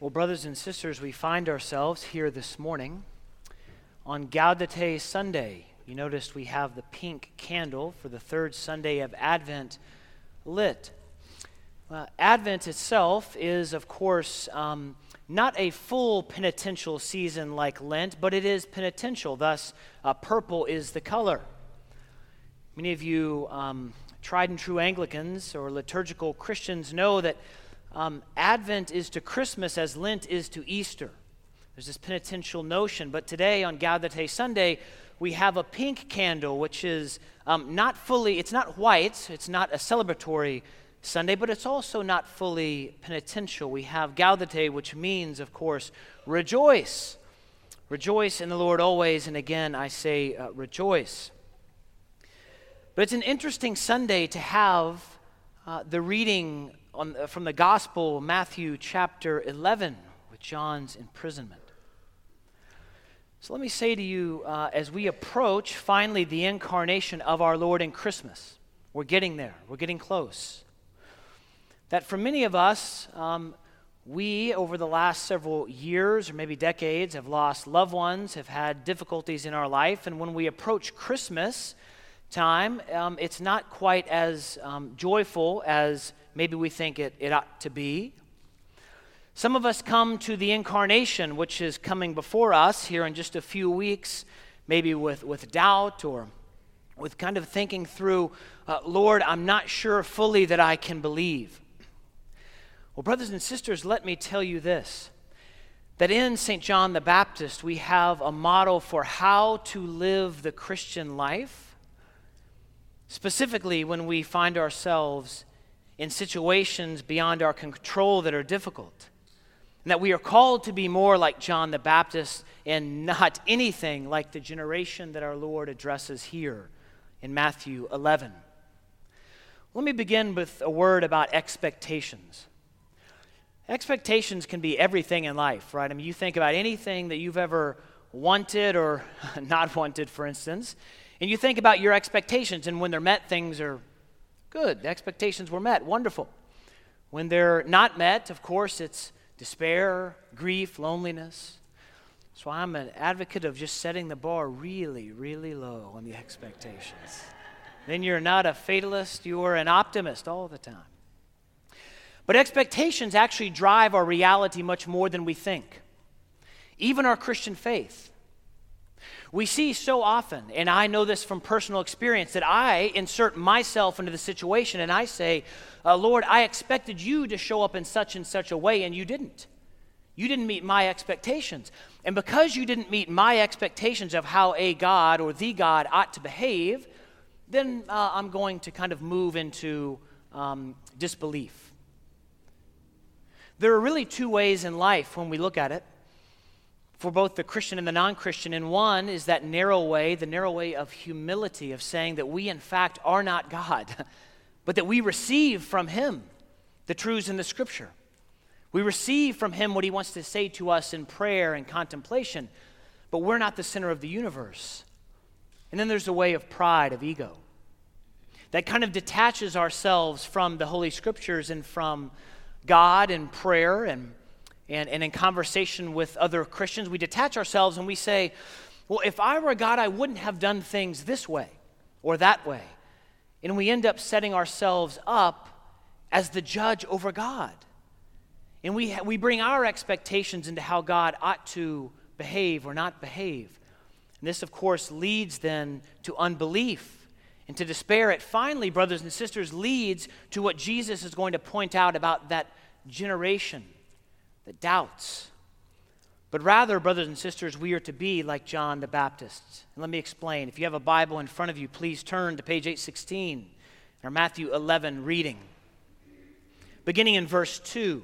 Well, brothers and sisters, we find ourselves here this morning on Gaudete Sunday. You noticed we have the pink candle for the third Sunday of Advent lit. Uh, Advent itself is, of course, um, not a full penitential season like Lent, but it is penitential. Thus, uh, purple is the color. Many of you um, tried and true Anglicans or liturgical Christians know that um, Advent is to Christmas as Lent is to Easter. There's this penitential notion. But today on Gaudete Sunday, we have a pink candle, which is um, not fully, it's not white, it's not a celebratory Sunday, but it's also not fully penitential. We have Gaudete, which means, of course, rejoice. Rejoice in the Lord always, and again I say uh, rejoice. But it's an interesting Sunday to have uh, the reading on, uh, from the Gospel, Matthew chapter 11, with John's imprisonment. So let me say to you, uh, as we approach finally the incarnation of our Lord in Christmas, we're getting there, we're getting close. That for many of us, um, we, over the last several years or maybe decades, have lost loved ones, have had difficulties in our life, and when we approach Christmas time, um, it's not quite as um, joyful as maybe we think it, it ought to be. Some of us come to the incarnation, which is coming before us here in just a few weeks, maybe with, with doubt or with kind of thinking through, uh, Lord, I'm not sure fully that I can believe. Well, brothers and sisters, let me tell you this that in St. John the Baptist, we have a model for how to live the Christian life, specifically when we find ourselves in situations beyond our control that are difficult. And that we are called to be more like John the Baptist and not anything like the generation that our Lord addresses here in Matthew 11. Let me begin with a word about expectations. Expectations can be everything in life, right? I mean, you think about anything that you've ever wanted or not wanted, for instance, and you think about your expectations, and when they're met, things are Good. The expectations were met. Wonderful. When they're not met, of course, it's despair, grief, loneliness. So I'm an advocate of just setting the bar really, really low on the expectations. then you're not a fatalist, you're an optimist all the time. But expectations actually drive our reality much more than we think, even our Christian faith. We see so often, and I know this from personal experience, that I insert myself into the situation and I say, uh, Lord, I expected you to show up in such and such a way, and you didn't. You didn't meet my expectations. And because you didn't meet my expectations of how a God or the God ought to behave, then uh, I'm going to kind of move into um, disbelief. There are really two ways in life when we look at it for both the Christian and the non Christian. And one is that narrow way, the narrow way of humility, of saying that we, in fact, are not God, but that we receive from Him the truths in the Scripture. We receive from Him what He wants to say to us in prayer and contemplation, but we're not the center of the universe. And then there's a way of pride, of ego, that kind of detaches ourselves from the Holy Scriptures and from God and prayer and and, and in conversation with other Christians, we detach ourselves and we say, well, if I were God, I wouldn't have done things this way or that way. And we end up setting ourselves up as the judge over God. And we, we bring our expectations into how God ought to behave or not behave. And this, of course, leads then to unbelief and to despair. It finally, brothers and sisters, leads to what Jesus is going to point out about that generation doubts. But rather, brothers and sisters, we are to be like John the Baptist. And let me explain. If you have a Bible in front of you, please turn to page 816, our Matthew 11 reading. Beginning in verse 2.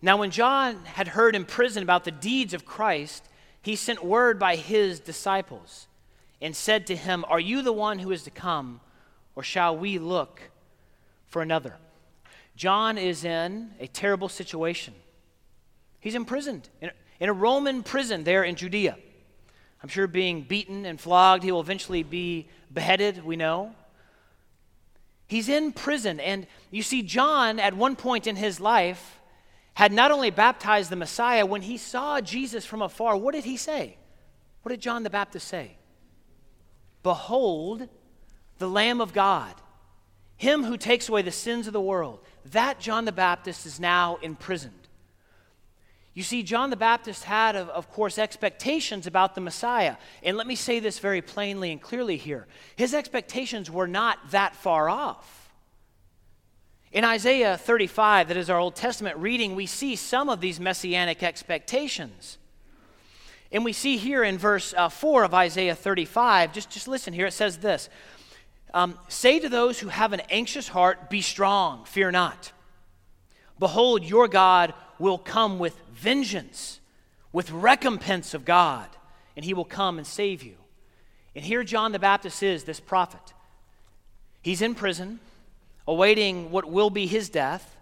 Now, when John had heard in prison about the deeds of Christ, he sent word by his disciples and said to him, Are you the one who is to come, or shall we look for another? John is in a terrible situation. He's imprisoned in, in a Roman prison there in Judea. I'm sure being beaten and flogged, he will eventually be beheaded, we know. He's in prison. And you see, John, at one point in his life, had not only baptized the Messiah, when he saw Jesus from afar, what did he say? What did John the Baptist say? Behold, the Lamb of God, him who takes away the sins of the world. That John the Baptist is now imprisoned. You see, John the Baptist had, of, of, course, expectations about the Messiah. And let me say this very plainly and clearly here his expectations were not that far off. In Isaiah 35, that is our Old Testament reading, we see some of these messianic expectations. And we see here in verse uh, 4 of Isaiah 35, just, just listen here, it says this um, Say to those who have an anxious heart, Be strong, fear not. Behold, your God will come with vengeance, with recompense of God, and he will come and save you. And here John the Baptist is, this prophet. He's in prison awaiting what will be his death.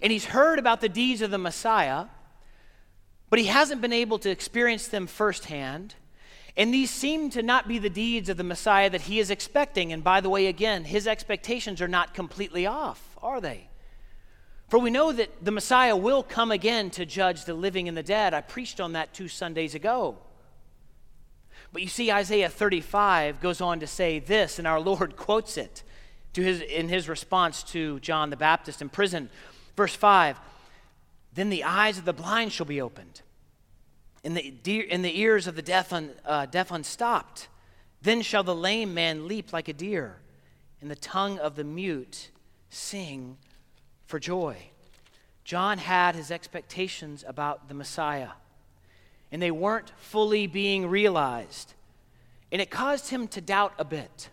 And he's heard about the deeds of the Messiah, but he hasn't been able to experience them firsthand. And these seem to not be the deeds of the Messiah that he is expecting. And by the way, again, his expectations are not completely off, are they? For we know that the Messiah will come again to judge the living and the dead. I preached on that two Sundays ago. But you see, Isaiah 35 goes on to say this, and our Lord quotes it to his, in his response to John the Baptist in prison. Verse 5 Then the eyes of the blind shall be opened, and the, de- and the ears of the deaf, un, uh, deaf unstopped. Then shall the lame man leap like a deer, and the tongue of the mute sing for joy. John had his expectations about the Messiah, and they weren't fully being realized. And it caused him to doubt a bit.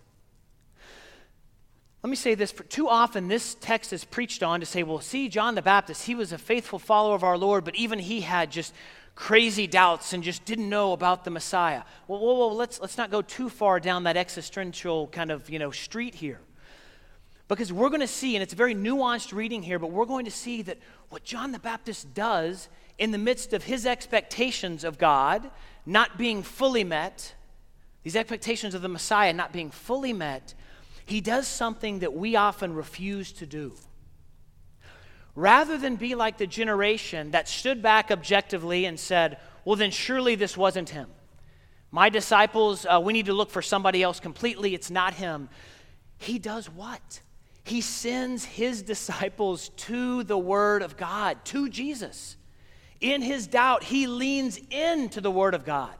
Let me say this for too often this text is preached on to say, well, see, John the Baptist, he was a faithful follower of our Lord, but even he had just crazy doubts and just didn't know about the Messiah. Well, well, well let's, let's not go too far down that existential kind of, you know, street here. Because we're going to see, and it's a very nuanced reading here, but we're going to see that what John the Baptist does in the midst of his expectations of God not being fully met, these expectations of the Messiah not being fully met, he does something that we often refuse to do. Rather than be like the generation that stood back objectively and said, Well, then surely this wasn't him. My disciples, uh, we need to look for somebody else completely. It's not him. He does what? He sends his disciples to the Word of God, to Jesus. In his doubt, he leans into the Word of God.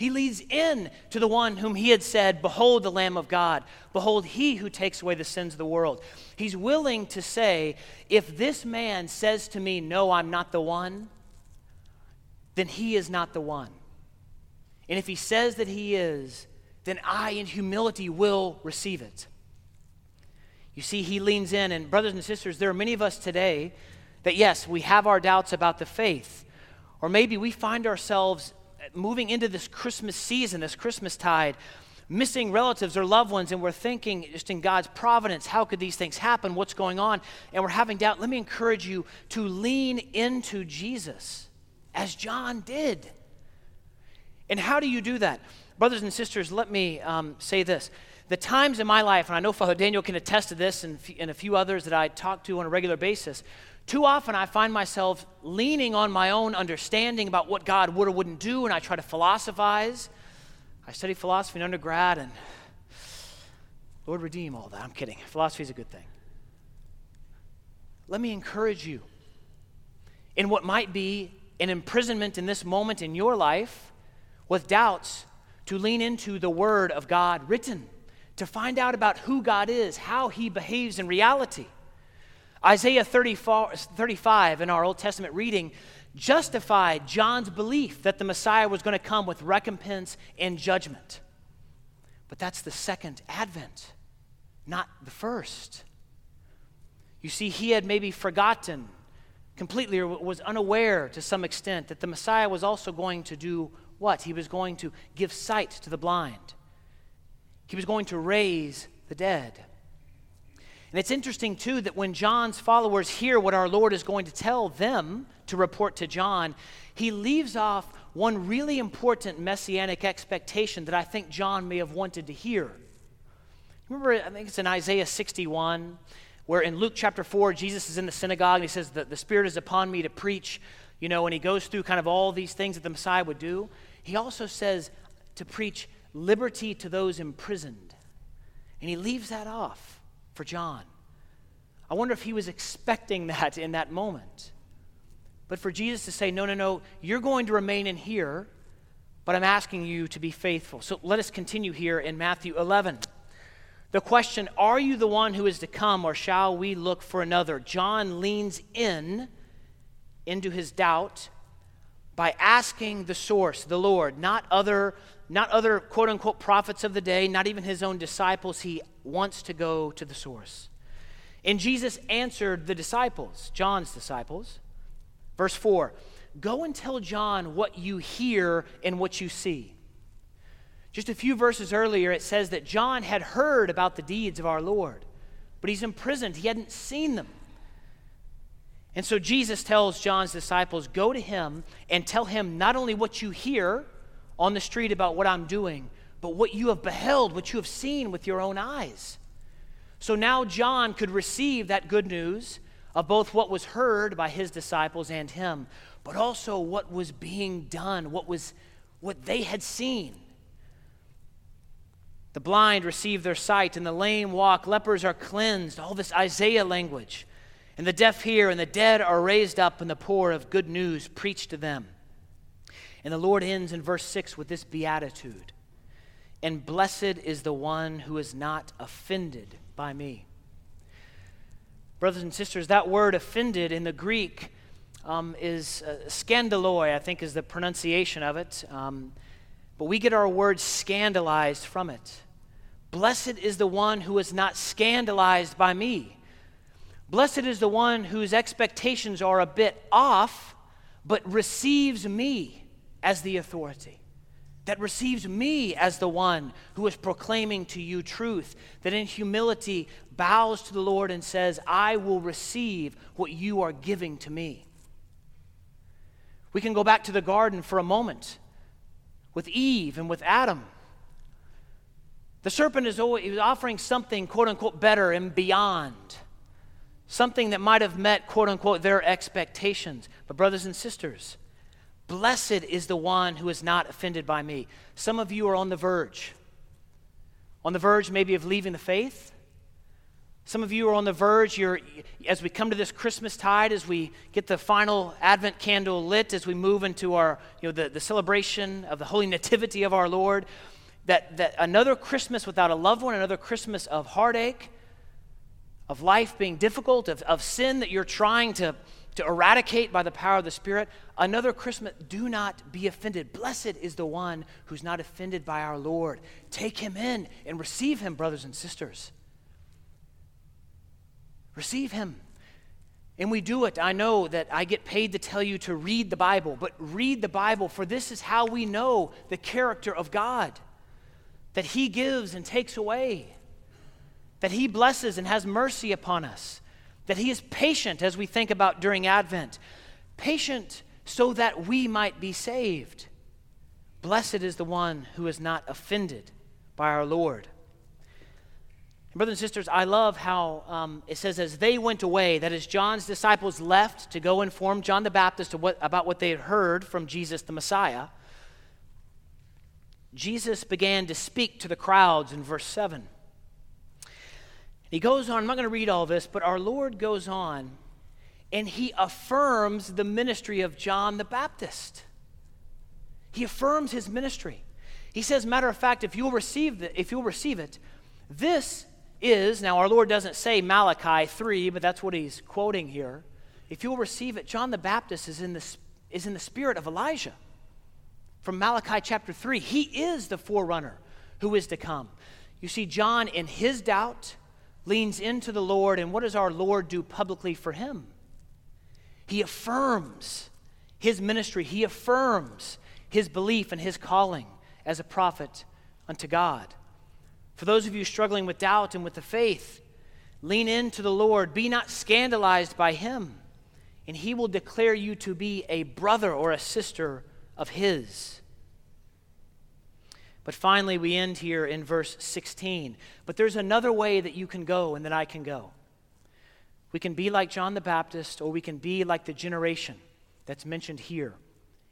He leads in to the one whom he had said, Behold the Lamb of God. Behold, he who takes away the sins of the world. He's willing to say, If this man says to me, No, I'm not the one, then he is not the one. And if he says that he is, then I, in humility, will receive it. You see, he leans in, and brothers and sisters, there are many of us today that, yes, we have our doubts about the faith, or maybe we find ourselves moving into this Christmas season, this Christmas tide, missing relatives or loved ones, and we're thinking just in God's providence, how could these things happen? What's going on? And we're having doubt. Let me encourage you to lean into Jesus as John did. And how do you do that? Brothers and sisters, let me um, say this. The times in my life, and I know Father Daniel can attest to this and, and a few others that I talk to on a regular basis, too often I find myself leaning on my own understanding about what God would or wouldn't do, and I try to philosophize. I studied philosophy in undergrad, and Lord, redeem all that. I'm kidding. Philosophy is a good thing. Let me encourage you in what might be an imprisonment in this moment in your life with doubts to lean into the Word of God written, to find out about who God is, how He behaves in reality. Isaiah 35 in our Old Testament reading justified John's belief that the Messiah was going to come with recompense and judgment. But that's the second advent, not the first. You see, he had maybe forgotten completely or was unaware to some extent that the Messiah was also going to do what? He was going to give sight to the blind, he was going to raise the dead. And it's interesting, too, that when John's followers hear what our Lord is going to tell them to report to John, he leaves off one really important messianic expectation that I think John may have wanted to hear. Remember, I think it's in Isaiah 61, where in Luke chapter 4, Jesus is in the synagogue and he says, the, the Spirit is upon me to preach, you know, and he goes through kind of all these things that the Messiah would do. He also says to preach liberty to those imprisoned. And he leaves that off for John. I wonder if he was expecting that in that moment. But for Jesus to say, no, no, no, you're going to remain in here, but I'm asking you to be faithful. So let us continue here in Matthew 11. The question, Are you the one who is to come, or shall we look for another? John leans in into his doubt by asking the source, the Lord, not other, not other quote unquote prophets of the day, not even his own disciples. He wants to go to the source. And Jesus answered the disciples, John's disciples. Verse 4 Go and tell John what you hear and what you see. Just a few verses earlier, it says that John had heard about the deeds of our Lord, but he's imprisoned. He hadn't seen them. And so Jesus tells John's disciples, Go to him and tell him not only what you hear on the street about what I'm doing, but what you have beheld, what you have seen with your own eyes. So now John could receive that good news of both what was heard by his disciples and him, but also what was being done, what was what they had seen. The blind receive their sight, and the lame walk. Lepers are cleansed. All this Isaiah language. And the deaf hear, and the dead are raised up, and the poor of good news preached to them. And the Lord ends in verse 6 with this beatitude And blessed is the one who is not offended by me. Brothers and sisters, that word offended in the Greek um, is uh, scandaloi, I think is the pronunciation of it. Um, but we get our word scandalized from it. Blessed is the one who is not scandalized by me. Blessed is the one whose expectations are a bit off, but receives me as the authority. That receives me as the one who is proclaiming to you truth. That in humility bows to the Lord and says, I will receive what you are giving to me. We can go back to the garden for a moment with Eve and with Adam. The serpent is always offering something, quote unquote, better and beyond. Something that might have met, quote unquote, their expectations. But, brothers and sisters, blessed is the one who is not offended by me. Some of you are on the verge. On the verge, maybe, of leaving the faith. Some of you are on the verge. You're, as we come to this Christmas tide, as we get the final Advent candle lit, as we move into our, you know, the, the celebration of the Holy Nativity of our Lord, that, that another Christmas without a loved one, another Christmas of heartache, of life being difficult, of, of sin that you're trying to, to eradicate by the power of the Spirit, another Christmas, do not be offended. Blessed is the one who's not offended by our Lord. Take him in and receive him, brothers and sisters. Receive Him. And we do it. I know that I get paid to tell you to read the Bible, but read the Bible, for this is how we know the character of God that He gives and takes away, that He blesses and has mercy upon us, that He is patient as we think about during Advent, patient so that we might be saved. Blessed is the one who is not offended by our Lord. Brothers and sisters, I love how um, it says, as they went away, that as John's disciples left to go inform John the Baptist what, about what they had heard from Jesus the Messiah, Jesus began to speak to the crowds in verse 7. He goes on, I'm not going to read all this, but our Lord goes on and he affirms the ministry of John the Baptist. He affirms his ministry. He says, matter of fact, if you'll receive, the, if you'll receive it, this is, now our Lord doesn't say Malachi 3, but that's what he's quoting here. If you'll receive it, John the Baptist is in the, is in the spirit of Elijah from Malachi chapter 3. He is the forerunner who is to come. You see, John, in his doubt, leans into the Lord, and what does our Lord do publicly for him? He affirms his ministry, he affirms his belief and his calling as a prophet unto God. For those of you struggling with doubt and with the faith, lean into the Lord. Be not scandalized by him, and he will declare you to be a brother or a sister of his. But finally, we end here in verse 16. But there's another way that you can go and that I can go. We can be like John the Baptist, or we can be like the generation that's mentioned here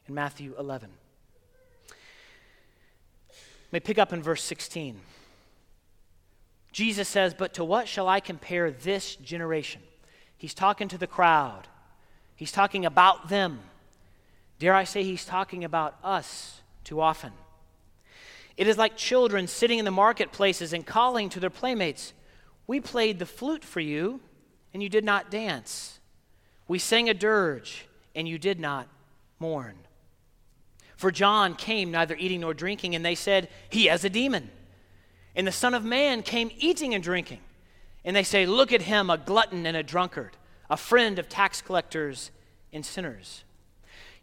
in Matthew 11. Let me pick up in verse 16. Jesus says, But to what shall I compare this generation? He's talking to the crowd, he's talking about them. Dare I say, he's talking about us too often. It is like children sitting in the marketplaces and calling to their playmates, We played the flute for you, and you did not dance. We sang a dirge, and you did not mourn. For John came neither eating nor drinking, and they said, He has a demon. And the Son of Man came eating and drinking. And they say, Look at him, a glutton and a drunkard, a friend of tax collectors and sinners.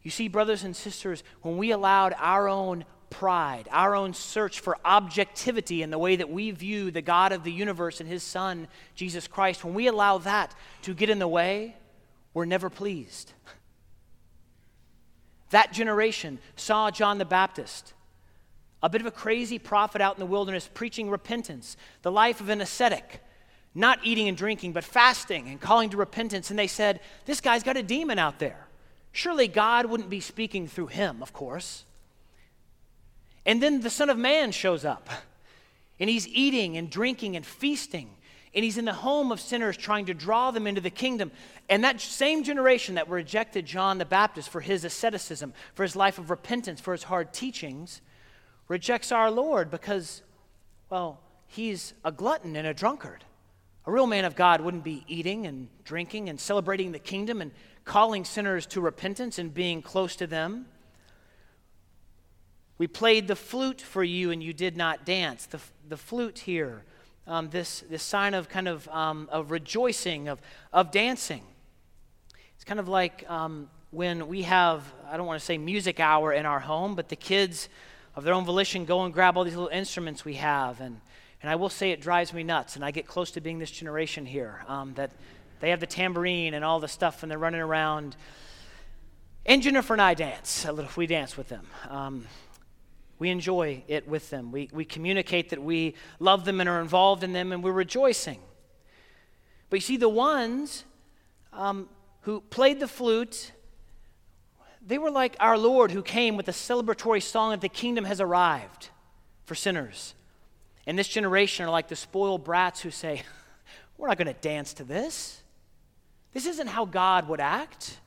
You see, brothers and sisters, when we allowed our own pride, our own search for objectivity in the way that we view the God of the universe and his Son, Jesus Christ, when we allow that to get in the way, we're never pleased. That generation saw John the Baptist, a bit of a crazy prophet out in the wilderness preaching repentance, the life of an ascetic, not eating and drinking, but fasting and calling to repentance. And they said, This guy's got a demon out there. Surely God wouldn't be speaking through him, of course. And then the Son of Man shows up, and he's eating and drinking and feasting, and he's in the home of sinners trying to draw them into the kingdom. And that same generation that rejected John the Baptist for his asceticism, for his life of repentance, for his hard teachings, rejects our Lord because, well, he's a glutton and a drunkard. A real man of God wouldn't be eating and drinking and celebrating the kingdom and calling sinners to repentance and being close to them. We played the flute for you and you did not dance. The, the flute here, um, this, this sign of kind of, um, of rejoicing, of, of dancing. It's kind of like um, when we have, I don't want to say music hour in our home, but the kids of their own volition go and grab all these little instruments we have. And, and I will say it drives me nuts. And I get close to being this generation here um, that they have the tambourine and all the stuff and they're running around. And Jennifer and I dance a little, we dance with them. Um, we enjoy it with them. We, we communicate that we love them and are involved in them, and we're rejoicing. But you see, the ones um, who played the flute, they were like our Lord who came with a celebratory song that the kingdom has arrived for sinners. And this generation are like the spoiled brats who say, We're not going to dance to this. This isn't how God would act.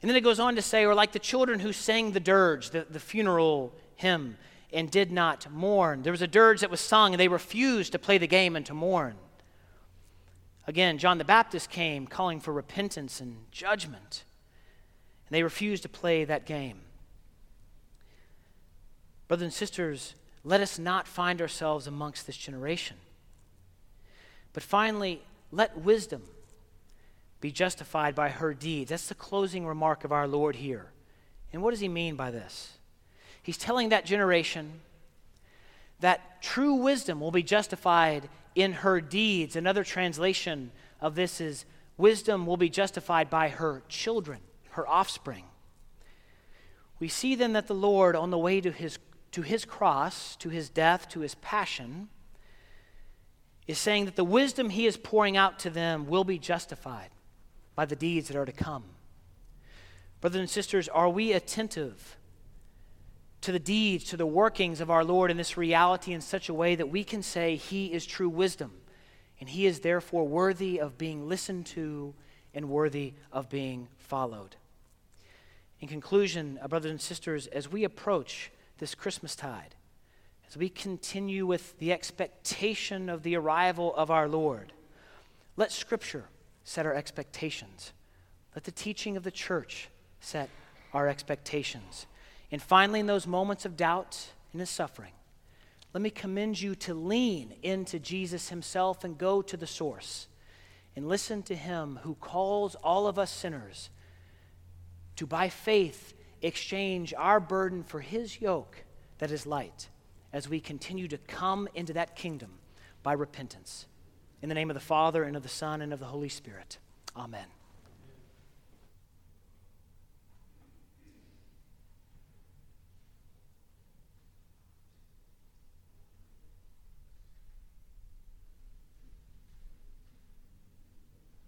And then it goes on to say, or like the children who sang the dirge, the, the funeral hymn, and did not mourn. There was a dirge that was sung, and they refused to play the game and to mourn. Again, John the Baptist came calling for repentance and judgment, and they refused to play that game. Brothers and sisters, let us not find ourselves amongst this generation. But finally, let wisdom be justified by her deeds. That's the closing remark of our Lord here. And what does he mean by this? He's telling that generation that true wisdom will be justified in her deeds. Another translation of this is wisdom will be justified by her children, her offspring. We see then that the Lord, on the way to his, to his cross, to his death, to his passion, is saying that the wisdom he is pouring out to them will be justified by the deeds that are to come. Brothers and sisters, are we attentive to the deeds, to the workings of our Lord in this reality in such a way that we can say He is true wisdom, and He is therefore worthy of being listened to and worthy of being followed. In conclusion, uh, brothers and sisters, as we approach this Christmas tide, as we continue with the expectation of the arrival of our Lord, let Scripture set our expectations. Let the teaching of the church set our expectations. And finally, in those moments of doubt and of suffering, let me commend you to lean into Jesus himself and go to the source and listen to him who calls all of us sinners to, by faith, exchange our burden for his yoke that is light as we continue to come into that kingdom by repentance. In the name of the Father, and of the Son, and of the Holy Spirit. Amen.